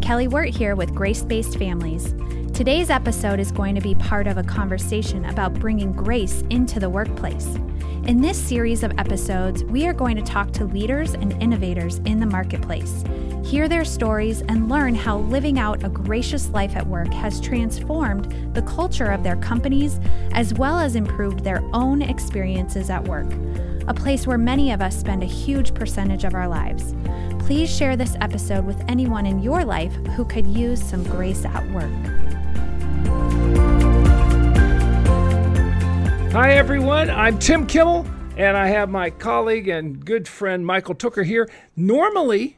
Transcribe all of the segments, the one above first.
Kelly Wirt here with Grace Based Families. Today's episode is going to be part of a conversation about bringing grace into the workplace. In this series of episodes, we are going to talk to leaders and innovators in the marketplace, hear their stories, and learn how living out a gracious life at work has transformed the culture of their companies as well as improved their own experiences at work, a place where many of us spend a huge percentage of our lives. Please share this episode with anyone in your life who could use some grace at work. Hi, everyone. I'm Tim Kimmel, and I have my colleague and good friend Michael Tooker here. Normally,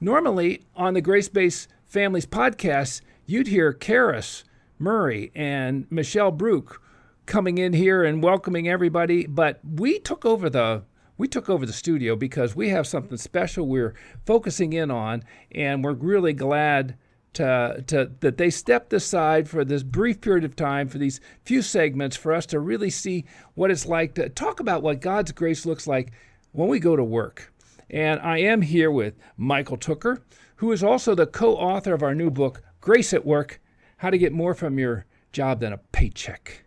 normally on the Grace Based Families podcast, you'd hear Karis Murray and Michelle Brook coming in here and welcoming everybody, but we took over the we took over the studio because we have something special we're focusing in on, and we're really glad to, to that they stepped aside for this brief period of time for these few segments for us to really see what it's like to talk about what God's grace looks like when we go to work. And I am here with Michael Tooker, who is also the co-author of our new book, Grace at Work: How to Get More from Your Job Than a Paycheck.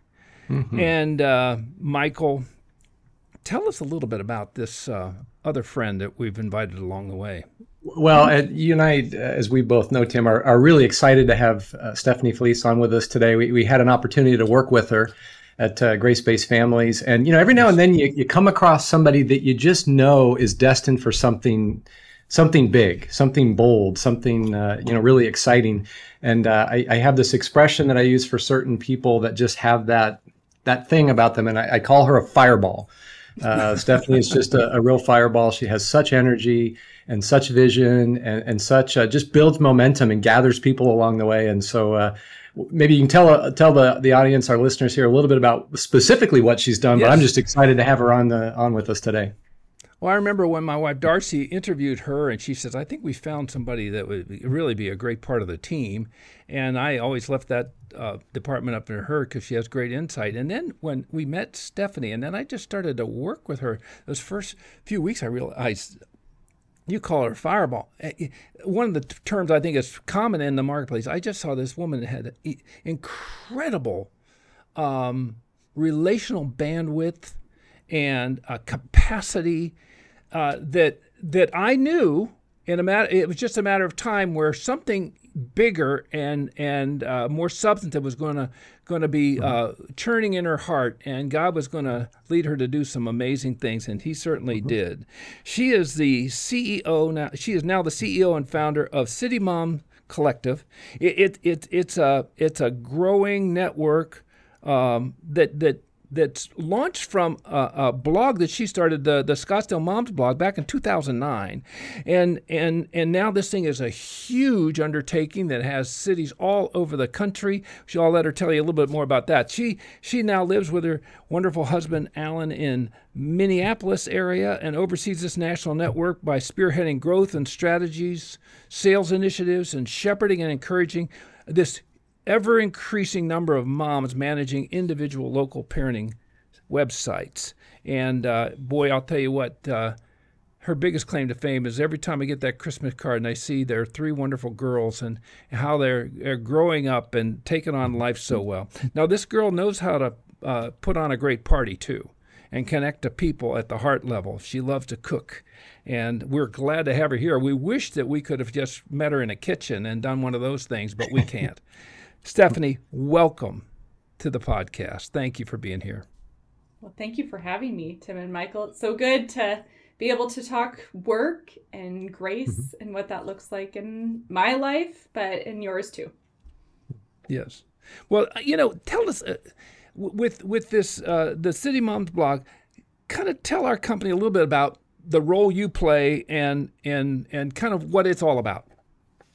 Mm-hmm. And uh, Michael, tell us a little bit about this uh, other friend that we've invited along the way. Well, uh, you and I, uh, as we both know, Tim, are, are really excited to have uh, Stephanie Fleece on with us today. We, we had an opportunity to work with her at uh, Grace Based Families. And, you know, every now and then you, you come across somebody that you just know is destined for something something big, something bold, something, uh, you know, really exciting. And uh, I, I, have this expression that I use for certain people that just have that that thing about them. And I, I call her a fireball. Uh, Stephanie is just a, a, real fireball. She has such energy and such vision and, and such uh, just builds momentum and gathers people along the way. And so uh, maybe you can tell uh, tell the, the audience, our listeners here, a little bit about specifically what she's done. Yes. But I'm just excited to have her on the on with us today. Well, I remember when my wife Darcy interviewed her, and she says, "I think we found somebody that would really be a great part of the team." And I always left that uh, department up to her because she has great insight. And then when we met Stephanie, and then I just started to work with her. Those first few weeks, I realized you call her a fireball. Eh, eh, one of the terms I think is common in the marketplace. I just saw this woman that had incredible um, relational bandwidth and a capacity uh, that that I knew in a matter. It was just a matter of time where something bigger and and uh, more substantive was going to going to be uh, churning in her heart, and God was going to lead her to do some amazing things, and He certainly mm-hmm. did. She is the CEO now. She is now the CEO and founder of City Mom Collective. It, it, it it's a it's a growing network um, that that that's launched from a, a, blog that she started, the, the Scottsdale Moms blog, back in 2009, and and and now this thing is a huge undertaking that has cities all over the country. I'll let her tell you a little bit more about that. She she now lives with her wonderful husband Alan in Minneapolis area and oversees this national network by spearheading growth and strategies, sales initiatives, and shepherding and encouraging this ever increasing number of moms managing individual local parenting websites. And uh, boy, I'll tell you what, uh, her biggest claim to fame is every time I get that Christmas card and I see their three wonderful girls and how they're, they're growing up and taking on life so well. Now, this girl knows how to uh, put on a great party too and connect to people at the heart level. She loves to cook. And we're glad to have her here. We wish that we could have just met her in a kitchen and done one of those things, but we can't. Stephanie, welcome to the podcast. Thank you for being here. Well, thank you for having me, Tim and Michael. It's so good to be able to talk work and grace mm-hmm. and what that looks like in my life, but in yours too. Yes. Well, uh, you know, tell us uh, with with this uh, the City Moms blog. Kind of tell our company a little bit about the role you play and and and kind of what it's all about.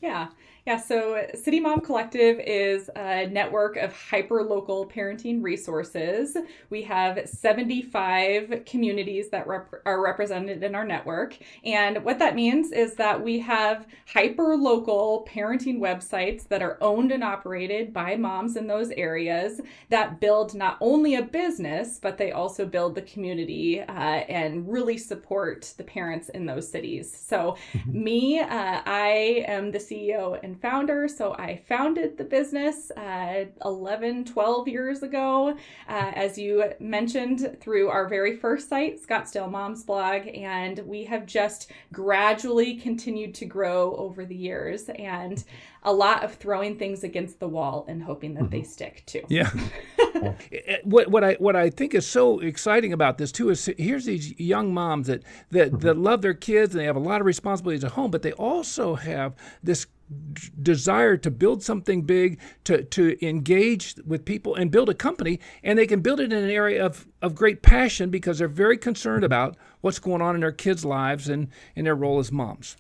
Yeah. Yeah, so City Mom Collective is a network of hyper local parenting resources. We have 75 communities that rep- are represented in our network. And what that means is that we have hyper local parenting websites that are owned and operated by moms in those areas that build not only a business, but they also build the community uh, and really support the parents in those cities. So, mm-hmm. me, uh, I am the CEO and and founder. So I founded the business uh, 11, 12 years ago, uh, as you mentioned, through our very first site, Scottsdale Moms Blog. And we have just gradually continued to grow over the years. And a lot of throwing things against the wall and hoping that mm-hmm. they stick too. Yeah. what what I what I think is so exciting about this too is here's these young moms that that mm-hmm. that love their kids and they have a lot of responsibilities at home, but they also have this desire to build something big, to, to engage with people and build a company, and they can build it in an area of, of great passion because they're very concerned about what's going on in their kids' lives and in their role as moms.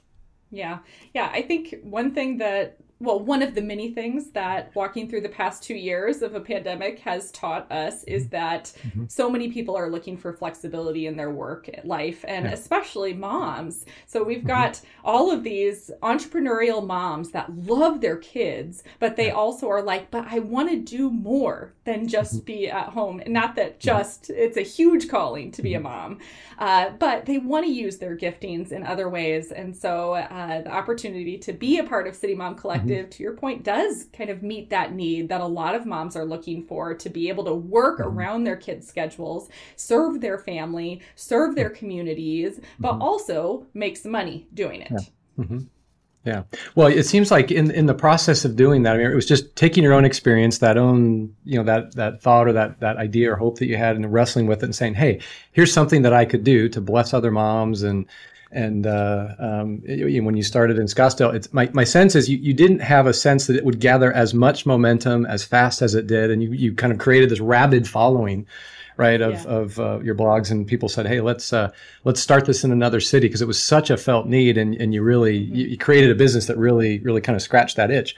Yeah. Yeah. I think one thing that well, one of the many things that walking through the past two years of a pandemic has taught us is mm-hmm. that mm-hmm. so many people are looking for flexibility in their work life, and yeah. especially moms. So we've mm-hmm. got all of these entrepreneurial moms that love their kids, but they yeah. also are like, but I want to do more than just mm-hmm. be at home. And not that just it's a huge calling to be a mm-hmm. mom, uh, but they want to use their giftings in other ways. And so uh, the opportunity to be a part of City Mom Collective mm-hmm. to your point, does kind of meet that need that a lot of moms are looking for to be able to work mm-hmm. around their kids' schedules, serve their family, serve their communities, but mm-hmm. also make some money doing it. Yeah. Mm-hmm. Yeah. Well, it seems like in in the process of doing that, I mean, it was just taking your own experience, that own, you know, that that thought or that that idea or hope that you had, and wrestling with it and saying, "Hey, here's something that I could do to bless other moms and and uh, um, it, when you started in Scottsdale, it's my, my sense is you, you didn't have a sense that it would gather as much momentum as fast as it did, and you, you kind of created this rabid following, right, of, yeah. of uh, your blogs, and people said, hey, let's uh, let's start this in another city because it was such a felt need, and, and you really mm-hmm. you, you created a business that really really kind of scratched that itch.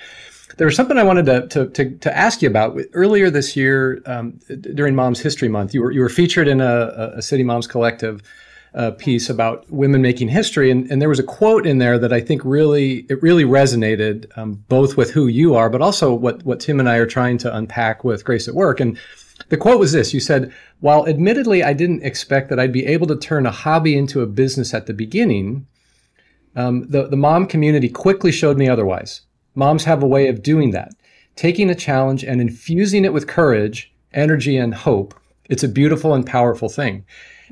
There was something I wanted to, to, to, to ask you about. Earlier this year, um, during Mom's History Month, you were, you were featured in a, a City Moms Collective uh, piece about women making history, and, and there was a quote in there that I think really it really resonated um, both with who you are, but also what what Tim and I are trying to unpack with Grace at Work. And the quote was this: You said, "While admittedly I didn't expect that I'd be able to turn a hobby into a business at the beginning, um, the the mom community quickly showed me otherwise. Moms have a way of doing that, taking a challenge and infusing it with courage, energy, and hope." It's a beautiful and powerful thing.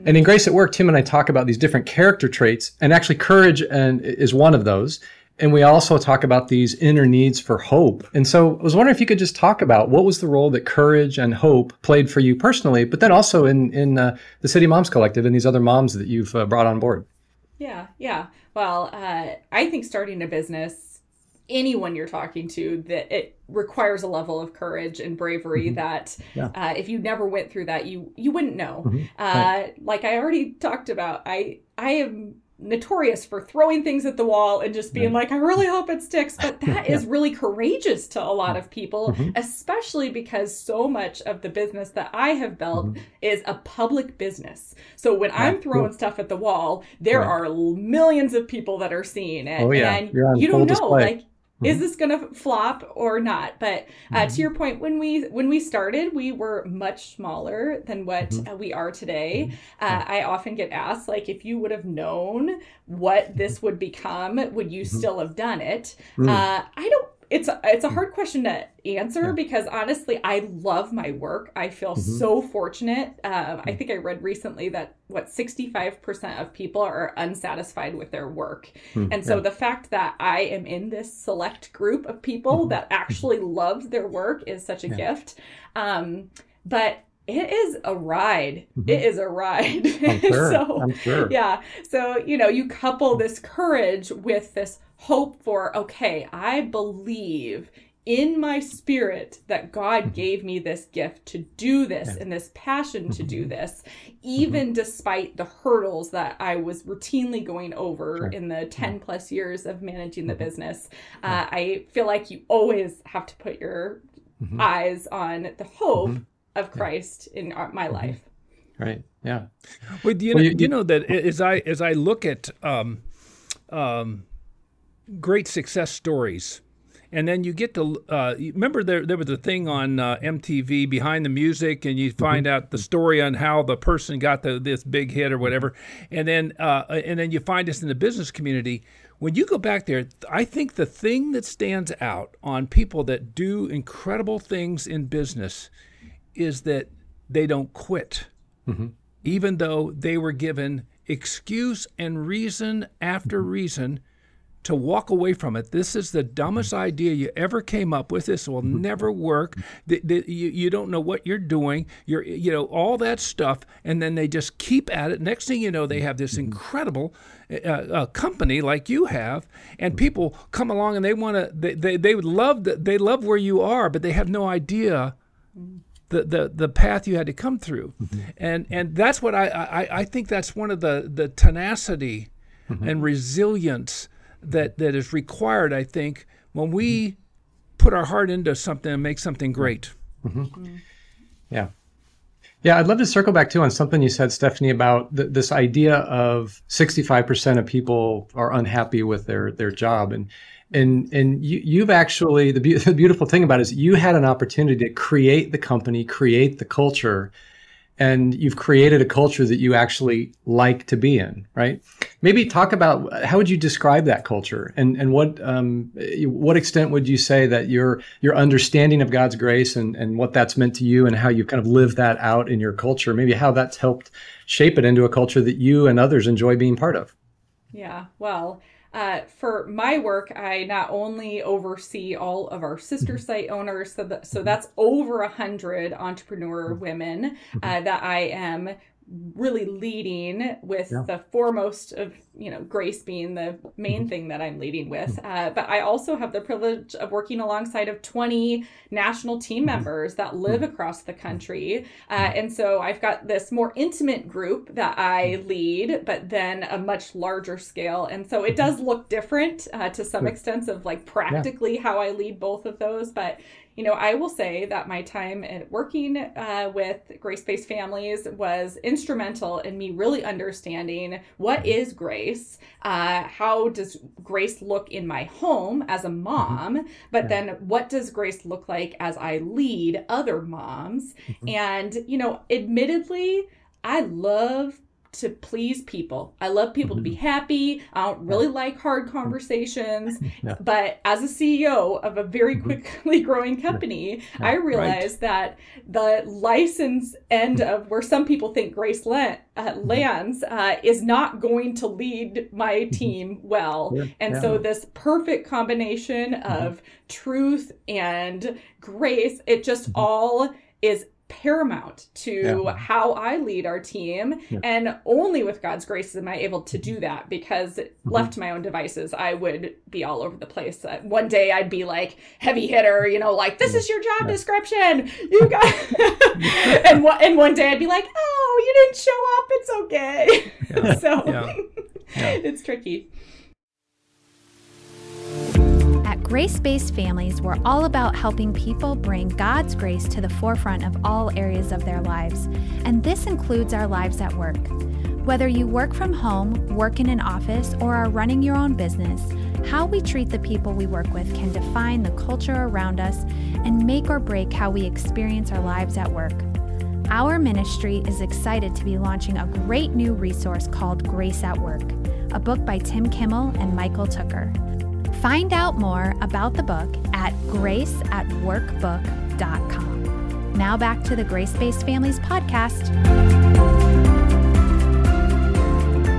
And in Grace at Work, Tim and I talk about these different character traits, and actually courage and is one of those. And we also talk about these inner needs for hope. And so I was wondering if you could just talk about what was the role that courage and hope played for you personally, but then also in in uh, the City Moms Collective and these other moms that you've uh, brought on board. Yeah, yeah. Well, uh, I think starting a business anyone you're talking to that it requires a level of courage and bravery mm-hmm. that yeah. uh, if you never went through that you you wouldn't know mm-hmm. uh, right. like i already talked about i i am notorious for throwing things at the wall and just being like i really hope it sticks but that yeah. is really courageous to a lot of people mm-hmm. especially because so much of the business that i have built mm-hmm. is a public business so when i'm throwing stuff at the wall there are millions of people that are seeing it oh, yeah. and you don't know display. like is mm-hmm. this going to flop or not but uh, mm-hmm. to your point when we when we started we were much smaller than what mm-hmm. uh, we are today mm-hmm. uh, i often get asked like if you would have known what this would become would you still have done it mm. uh, i don't it's a, it's a hard question to answer yeah. because honestly i love my work i feel mm-hmm. so fortunate um, i think i read recently that what 65% of people are unsatisfied with their work mm-hmm. and so yeah. the fact that i am in this select group of people mm-hmm. that actually mm-hmm. loves their work is such a yeah. gift um, but it is a ride. Mm-hmm. It is a ride. I'm sure. so, I'm sure. Yeah. So, you know, you couple this courage with this hope for, okay, I believe in my spirit that God mm-hmm. gave me this gift to do this and this passion to do mm-hmm. this, even mm-hmm. despite the hurdles that I was routinely going over sure. in the 10 plus years of managing the business. Uh, I feel like you always have to put your mm-hmm. eyes on the hope mm-hmm. Of Christ yeah. in my life. Right. Yeah. Well, you know, well, you, you, know that as I as I look at um, um, great success stories and then you get to uh, remember there there was a thing on uh, MTV behind the music, and you find mm-hmm. out the story on how the person got the, this big hit or whatever, and then uh, and then you find this in the business community. When you go back there, I think the thing that stands out on people that do incredible things in business is that they don't quit, mm-hmm. even though they were given excuse and reason after mm-hmm. reason to walk away from it. This is the dumbest mm-hmm. idea you ever came up with. This will mm-hmm. never work. The, the, you, you don't know what you're doing. You're, you know, all that stuff. And then they just keep at it. Next thing you know, they have this mm-hmm. incredible uh, uh, company like you have, and people come along and they want to, they, they, they would love, the, they love where you are, but they have no idea the, the, the path you had to come through. Mm-hmm. And, and that's what I, I, I think that's one of the, the tenacity mm-hmm. and resilience that that is required. I think when we put our heart into something and make something great. Mm-hmm. Yeah. Yeah, I'd love to circle back too on something you said, Stephanie, about th- this idea of 65% of people are unhappy with their their job, and and and you, you've actually the, be- the beautiful thing about it is you had an opportunity to create the company, create the culture and you've created a culture that you actually like to be in, right? Maybe talk about how would you describe that culture, and and what um, what extent would you say that your your understanding of God's grace and and what that's meant to you, and how you kind of live that out in your culture, maybe how that's helped shape it into a culture that you and others enjoy being part of. Yeah, well, uh, for my work, I not only oversee all of our sister mm-hmm. site owners, so, that, so that's over a hundred entrepreneur mm-hmm. women uh, mm-hmm. that I am really leading with yeah. the foremost of you know grace being the main mm-hmm. thing that i'm leading with mm-hmm. uh, but i also have the privilege of working alongside of 20 national team mm-hmm. members that live across the country uh, and so i've got this more intimate group that i lead but then a much larger scale and so it does look different uh, to some extent of like practically yeah. how i lead both of those but you know, I will say that my time at working uh, with grace based families was instrumental in me really understanding what is grace, uh, how does grace look in my home as a mom, but yeah. then what does grace look like as I lead other moms? Mm-hmm. And, you know, admittedly, I love to please people. I love people mm-hmm. to be mm-hmm. happy. I don't really yeah. like hard conversations. Yeah. But as a CEO of a very mm-hmm. quickly growing company, yeah. I realized right. that the license end mm-hmm. of where some people think Grace uh, lands uh, is not going to lead my team well. And so, this perfect combination of truth and grace, it just all is paramount to yeah. how I lead our team. Yeah. And only with God's grace am I able to do that because mm-hmm. left to my own devices, I would be all over the place. Uh, one day I'd be like heavy hitter, you know, like this is your job yeah. description. You got and one and one day I'd be like, "Oh, you didn't show up. It's okay." so it's tricky. Grace based families, we're all about helping people bring God's grace to the forefront of all areas of their lives, and this includes our lives at work. Whether you work from home, work in an office, or are running your own business, how we treat the people we work with can define the culture around us and make or break how we experience our lives at work. Our ministry is excited to be launching a great new resource called Grace at Work, a book by Tim Kimmel and Michael Tooker. Find out more about the book at graceatworkbook.com. Now back to the Grace Based Families podcast.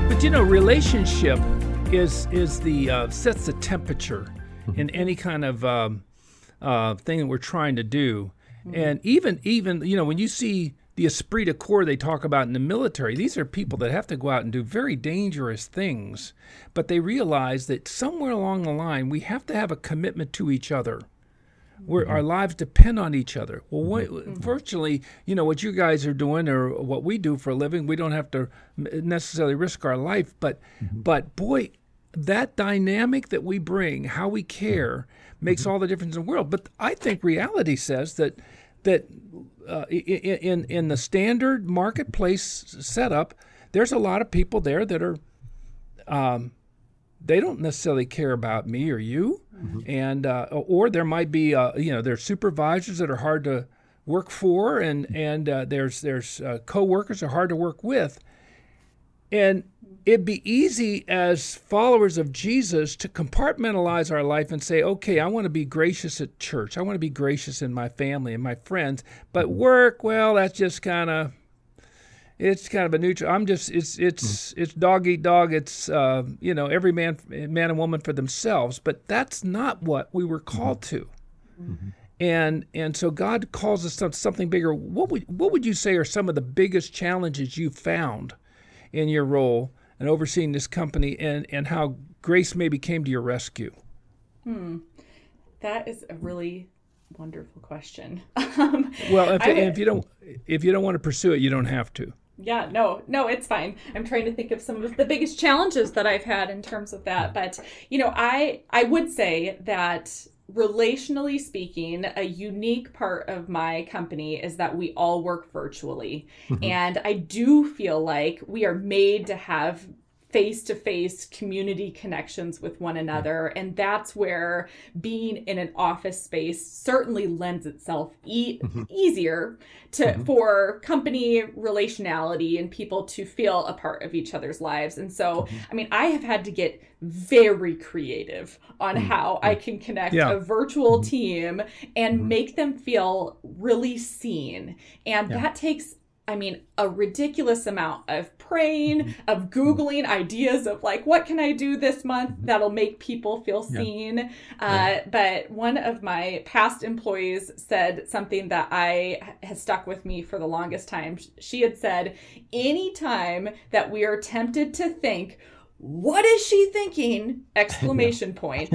But you know, relationship is is the uh, sets the temperature in any kind of um, uh, thing that we're trying to do. Mm-hmm. And even even you know when you see the esprit de corps they talk about in the military. These are people that have to go out and do very dangerous things, but they realize that somewhere along the line we have to have a commitment to each other. Where mm-hmm. our lives depend on each other. Well, what, mm-hmm. virtually, you know, what you guys are doing or what we do for a living, we don't have to necessarily risk our life, but, mm-hmm. but boy, that dynamic that we bring, how we care, makes mm-hmm. all the difference in the world. But I think reality says that that uh, in in the standard marketplace setup, there's a lot of people there that are um, they don't necessarily care about me or you, mm-hmm. and uh, or there might be uh, you know there's supervisors that are hard to work for, and and uh, there's there's uh, coworkers that are hard to work with, and it'd be easy as followers of Jesus to compartmentalize our life and say, okay, I want to be gracious at church. I want to be gracious in my family and my friends. But work, well, that's just kind of it's kind of a neutral. I'm just it's it's mm. it's dog eat dog. It's uh, you know every man man and woman for themselves. But that's not what we were called mm-hmm. to. Mm-hmm. And and so God calls us to something bigger. What would what would you say are some of the biggest challenges you found in your role and overseeing this company, and and how grace maybe came to your rescue? Hmm, that is a really wonderful question. Um, well, if, if you don't if you don't want to pursue it, you don't have to yeah no no it's fine i'm trying to think of some of the biggest challenges that i've had in terms of that but you know i i would say that relationally speaking a unique part of my company is that we all work virtually mm-hmm. and i do feel like we are made to have face to face community connections with one another. And that's where being in an office space certainly lends itself e- mm-hmm. easier to mm-hmm. for company relationality and people to feel a part of each other's lives. And so, mm-hmm. I mean, I have had to get very creative on mm-hmm. how I can connect yeah. a virtual mm-hmm. team and mm-hmm. make them feel really seen. And yeah. that takes I mean, a ridiculous amount of praying, of Googling ideas of like, what can I do this month that'll make people feel seen? Yeah. Uh, But one of my past employees said something that I has stuck with me for the longest time. She had said, anytime that we are tempted to think, what is she thinking exclamation point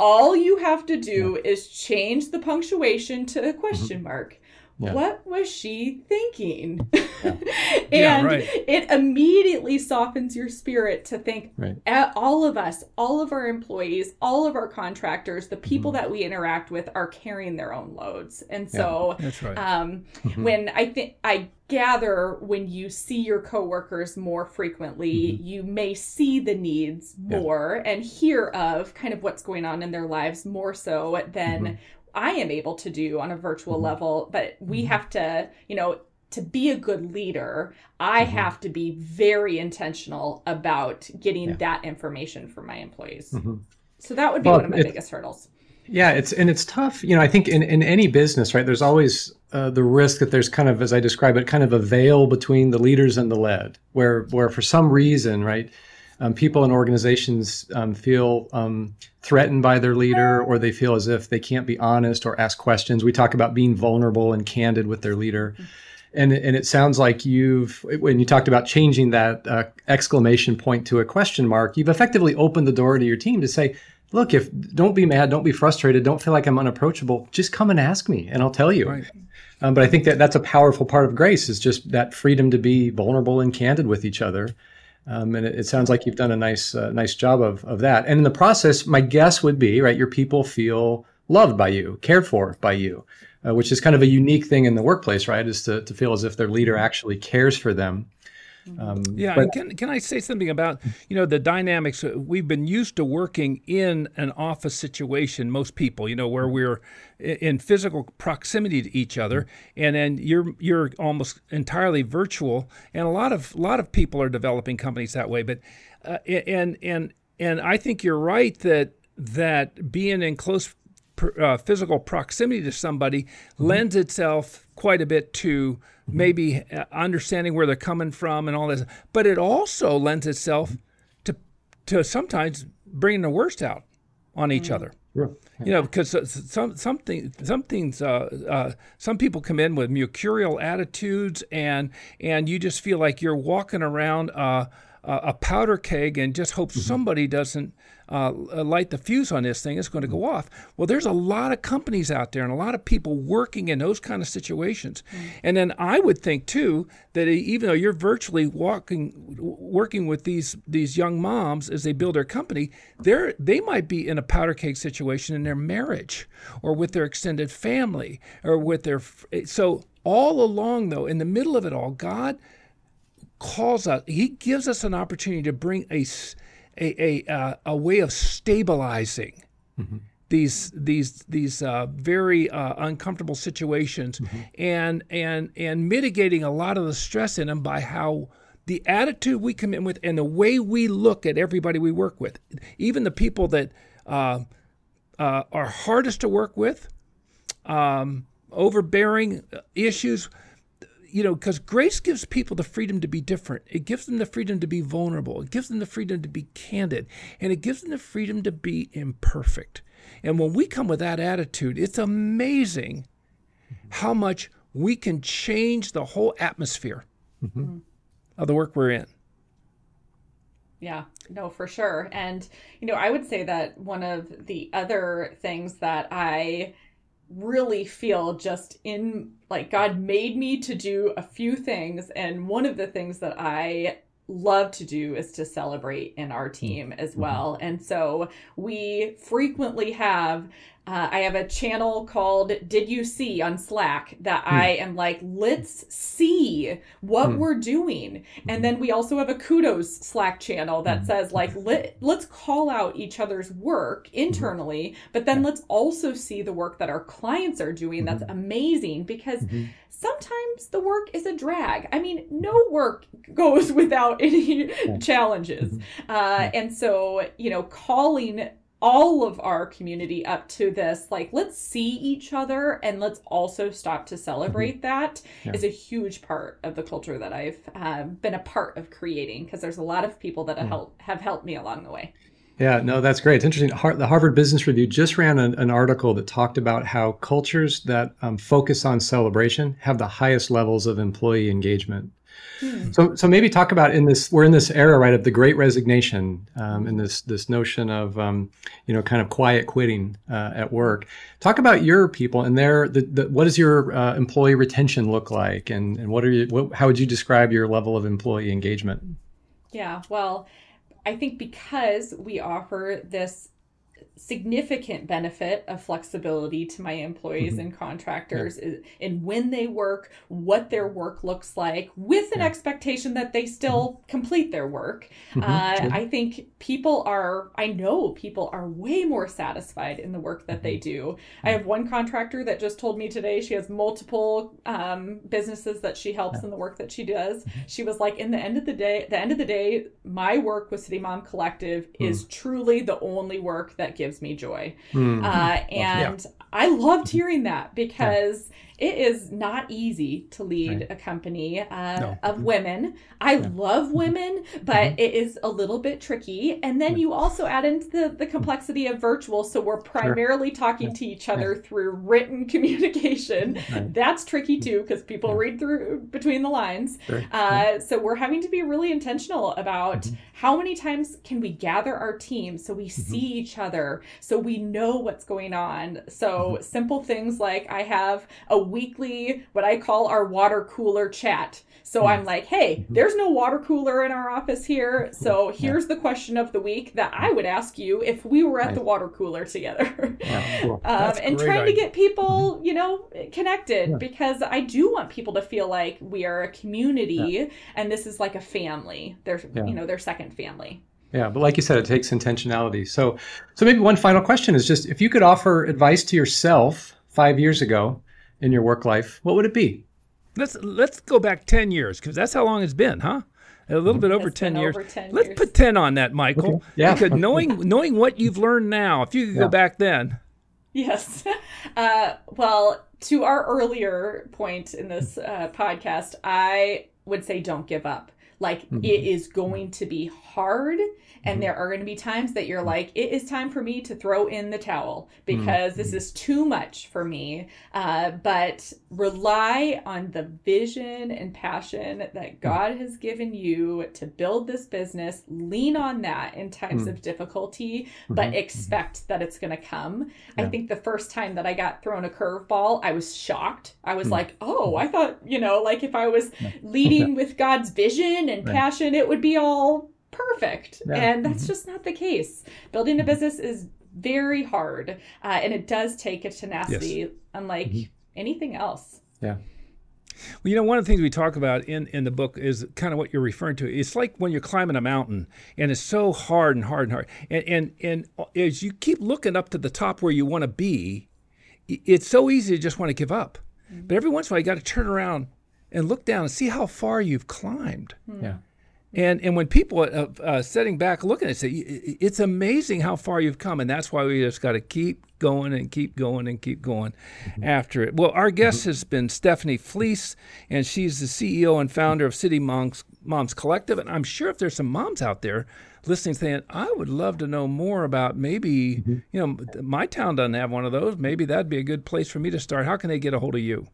all you have to do yeah. is change the punctuation to a question mark yeah. What was she thinking? Yeah. and yeah, right. it immediately softens your spirit to think right. all of us, all of our employees, all of our contractors, the people mm-hmm. that we interact with are carrying their own loads. And so that's right. um, mm-hmm. when I think I gather when you see your coworkers more frequently, mm-hmm. you may see the needs more and hear of kind of what's going on in their lives more so than mm-hmm. I am able to do on a virtual mm-hmm. level, but we mm-hmm. have to, you know, to be a good leader, I mm-hmm. have to be very intentional about getting yeah. that information for my employees. Mm-hmm. So that would be well, one of my biggest hurdles. Yeah, it's and it's tough. You know, I think in, in any business, right, there's always uh, the risk that there's kind of, as I describe it, kind of a veil between the leaders and the led, where where for some reason, right, um, people and organizations um, feel um, threatened by their leader or they feel as if they can't be honest or ask questions. We talk about being vulnerable and candid with their leader. And, and it sounds like you've, when you talked about changing that uh, exclamation point to a question mark, you've effectively opened the door to your team to say, look, if don't be mad, don't be frustrated, don't feel like I'm unapproachable, just come and ask me and I'll tell you. Right. Um, but I think that that's a powerful part of grace is just that freedom to be vulnerable and candid with each other um, and it, it, sounds like you've done a nice, uh, nice job of, of that. And in the process, my guess would be, right, your people feel loved by you, cared for by you, uh, which is kind of a unique thing in the workplace, right? Is to, to feel as if their leader actually cares for them. Um, yeah, but, can can I say something about you know the dynamics? We've been used to working in an office situation. Most people, you know, where we're in physical proximity to each other, and then you're you're almost entirely virtual. And a lot of a lot of people are developing companies that way. But uh, and and and I think you're right that that being in close uh, physical proximity to somebody mm-hmm. lends itself quite a bit to mm-hmm. maybe uh, understanding where they're coming from and all this. But it also lends itself to to sometimes bringing the worst out on each mm-hmm. other. Yeah. You know, because some something some things uh, uh, some people come in with mercurial attitudes, and and you just feel like you're walking around uh, a powder keg and just hope mm-hmm. somebody doesn't uh, light the fuse on this thing, it's going to go off. Well, there's a lot of companies out there and a lot of people working in those kind of situations. Mm-hmm. And then I would think too that even though you're virtually walking, working with these these young moms as they build their company, they they might be in a powder keg situation in their marriage or with their extended family or with their so all along though in the middle of it all, God calls us. He gives us an opportunity to bring a a a, uh, a way of stabilizing mm-hmm. these these these uh, very uh, uncomfortable situations mm-hmm. and and and mitigating a lot of the stress in them by how the attitude we come in with and the way we look at everybody we work with, even the people that uh, uh, are hardest to work with, um, overbearing issues, you know, because grace gives people the freedom to be different. It gives them the freedom to be vulnerable. It gives them the freedom to be candid. And it gives them the freedom to be imperfect. And when we come with that attitude, it's amazing how much we can change the whole atmosphere mm-hmm. of the work we're in. Yeah, no, for sure. And, you know, I would say that one of the other things that I really feel just in like God made me to do a few things. And one of the things that I love to do is to celebrate in our team as mm-hmm. well. And so we frequently have uh, I have a channel called Did You See on Slack that hmm. I am like, let's see what hmm. we're doing. And then we also have a kudos Slack channel that hmm. says, like, let, let's call out each other's work mm-hmm. internally, but then let's also see the work that our clients are doing. That's mm-hmm. amazing because mm-hmm. Sometimes the work is a drag. I mean, no work goes without any challenges. Uh, and so, you know, calling all of our community up to this like let's see each other and let's also stop to celebrate mm-hmm. that yeah. is a huge part of the culture that i've uh, been a part of creating because there's a lot of people that have, mm. have helped me along the way yeah, no, that's great. It's interesting. the Harvard Business Review just ran an, an article that talked about how cultures that um, focus on celebration have the highest levels of employee engagement. Hmm. So, so maybe talk about in this. We're in this era, right, of the Great Resignation, um, and this this notion of um, you know kind of quiet quitting uh, at work. Talk about your people and their the, the what does your uh, employee retention look like, and and what are you? What, how would you describe your level of employee engagement? Yeah, well, I think because we offer this significant benefit of flexibility to my employees mm-hmm. and contractors yeah. in when they work, what their work looks like, with an yeah. expectation that they still mm-hmm. complete their work. Mm-hmm. Uh, I think people are, I know people are way more satisfied in the work that they mm-hmm. do. I have one contractor that just told me today she has multiple um, businesses that she helps yeah. in the work that she does. Mm-hmm. She was like, in the end of the day, the end of the day, my work with City Mom Collective is mm. truly the only work that gives me joy. Mm-hmm. Uh, and yeah. I loved hearing that because it is not easy to lead right. a company uh, no. of women. I yeah. love mm-hmm. women, but mm-hmm. it is a little bit tricky. And then yeah. you also add into the, the complexity of virtual. So we're primarily sure. talking yeah. to each other through written communication. Right. That's tricky too because people read through between the lines. Sure. Uh, so we're having to be really intentional about mm-hmm. how many times can we gather our team so we mm-hmm. see each other, so we know what's going on. So mm-hmm. simple things like I have a weekly, what I call our water cooler chat. So mm. I'm like, hey, mm-hmm. there's no water cooler in our office here. So here's yeah. the question of the week that I would ask you if we were at the water cooler together. Yeah, cool. um, and trying idea. to get people, mm-hmm. you know, connected yeah. because I do want people to feel like we are a community and this is like a family. They're, you know, their second family. Yeah, but like you said, it takes intentionality. So, so maybe one final question is just if you could offer advice to yourself five years ago in your work life, what would it be? Let's let's go back ten years because that's how long it's been, huh? A little bit over, 10 years. over 10 Let's put 10 on that, Michael. Okay. Yeah. Because knowing knowing what you've learned now, if you could yeah. go back then. Yes. Uh, well, to our earlier point in this uh, podcast, I would say don't give up. Like mm-hmm. it is going to be hard and mm-hmm. there are going to be times that you're like, it is time for me to throw in the towel because mm-hmm. this is too much for me. Uh, but rely on the vision and passion that mm. God has given you to build this business. Lean on that in times mm-hmm. of difficulty, but mm-hmm. expect that it's going to come. Yeah. I think the first time that I got thrown a curveball, I was shocked. I was mm. like, oh, I thought, you know, like if I was leading with God's vision and right. passion, it would be all perfect. Yeah. And that's mm-hmm. just not the case. Building a business is very hard uh, and it does take a tenacity, yes. unlike mm-hmm. anything else. Yeah. Well, you know, one of the things we talk about in, in the book is kind of what you're referring to. It's like when you're climbing a mountain and it's so hard and hard and hard. And, and, and as you keep looking up to the top where you want to be, it's so easy to just want to give up. Mm-hmm. But every once in a while, you got to turn around and look down and see how far you've climbed. Yeah. And and when people uh, uh, sitting back looking at it, say it's amazing how far you've come, and that's why we just got to keep going and keep going and keep going mm-hmm. after it. Well, our guest mm-hmm. has been Stephanie Fleece, and she's the CEO and founder of City Moms Moms Collective. And I'm sure if there's some moms out there listening, saying, "I would love to know more about maybe mm-hmm. you know my town doesn't have one of those. Maybe that'd be a good place for me to start." How can they get a hold of you?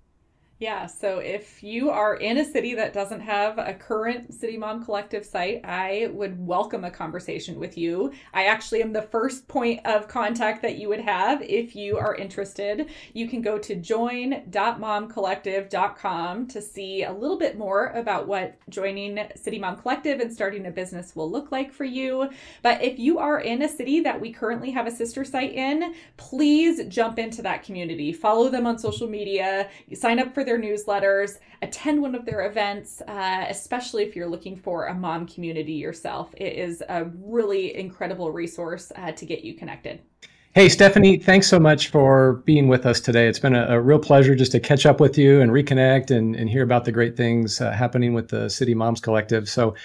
Yeah, so if you are in a city that doesn't have a current City Mom Collective site, I would welcome a conversation with you. I actually am the first point of contact that you would have if you are interested. You can go to join.momcollective.com to see a little bit more about what joining City Mom Collective and starting a business will look like for you. But if you are in a city that we currently have a sister site in, please jump into that community. Follow them on social media, sign up for their newsletters, attend one of their events, uh, especially if you're looking for a mom community yourself. It is a really incredible resource uh, to get you connected. Hey, Stephanie, thanks so much for being with us today. It's been a, a real pleasure just to catch up with you and reconnect and, and hear about the great things uh, happening with the City Moms Collective. So,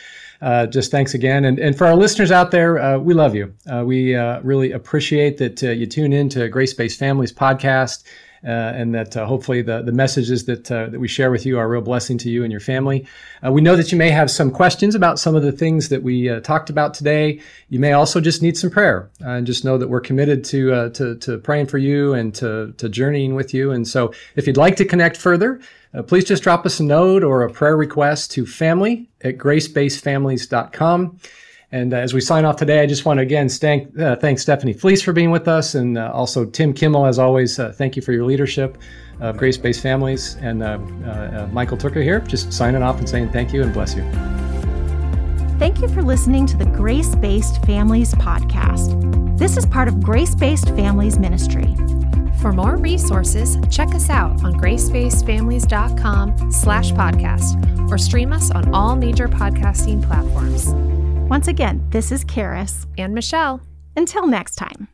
uh, just thanks again. And, and for our listeners out there, uh, we love you. Uh, we uh, really appreciate that uh, you tune in to Grace Based Families podcast. Uh, and that uh, hopefully the, the messages that, uh, that we share with you are a real blessing to you and your family. we know that you may have some questions about some of the things that we talked about today. You may also just need some prayer, and just know that we're committed to, to, to praying for you and to, to journeying with you. And so if you'd like to connect further, uh, please just drop us a note or a prayer request to family at gracebasedfamilies.com. And uh, as we sign off today, I just want to again thank, uh, thank Stephanie Fleece for being with us, and uh, also Tim Kimmel, as always. Uh, thank you for your leadership of Grace Based Families. And uh, uh, Michael Tooker here, just signing off and saying thank you and bless you. Thank you for listening to the Grace Based Families podcast. This is part of Grace Based Families Ministry. For more resources, check us out on gracebasedfamilies.com slash podcast or stream us on all major podcasting platforms. Once again, this is Karis and Michelle. Until next time.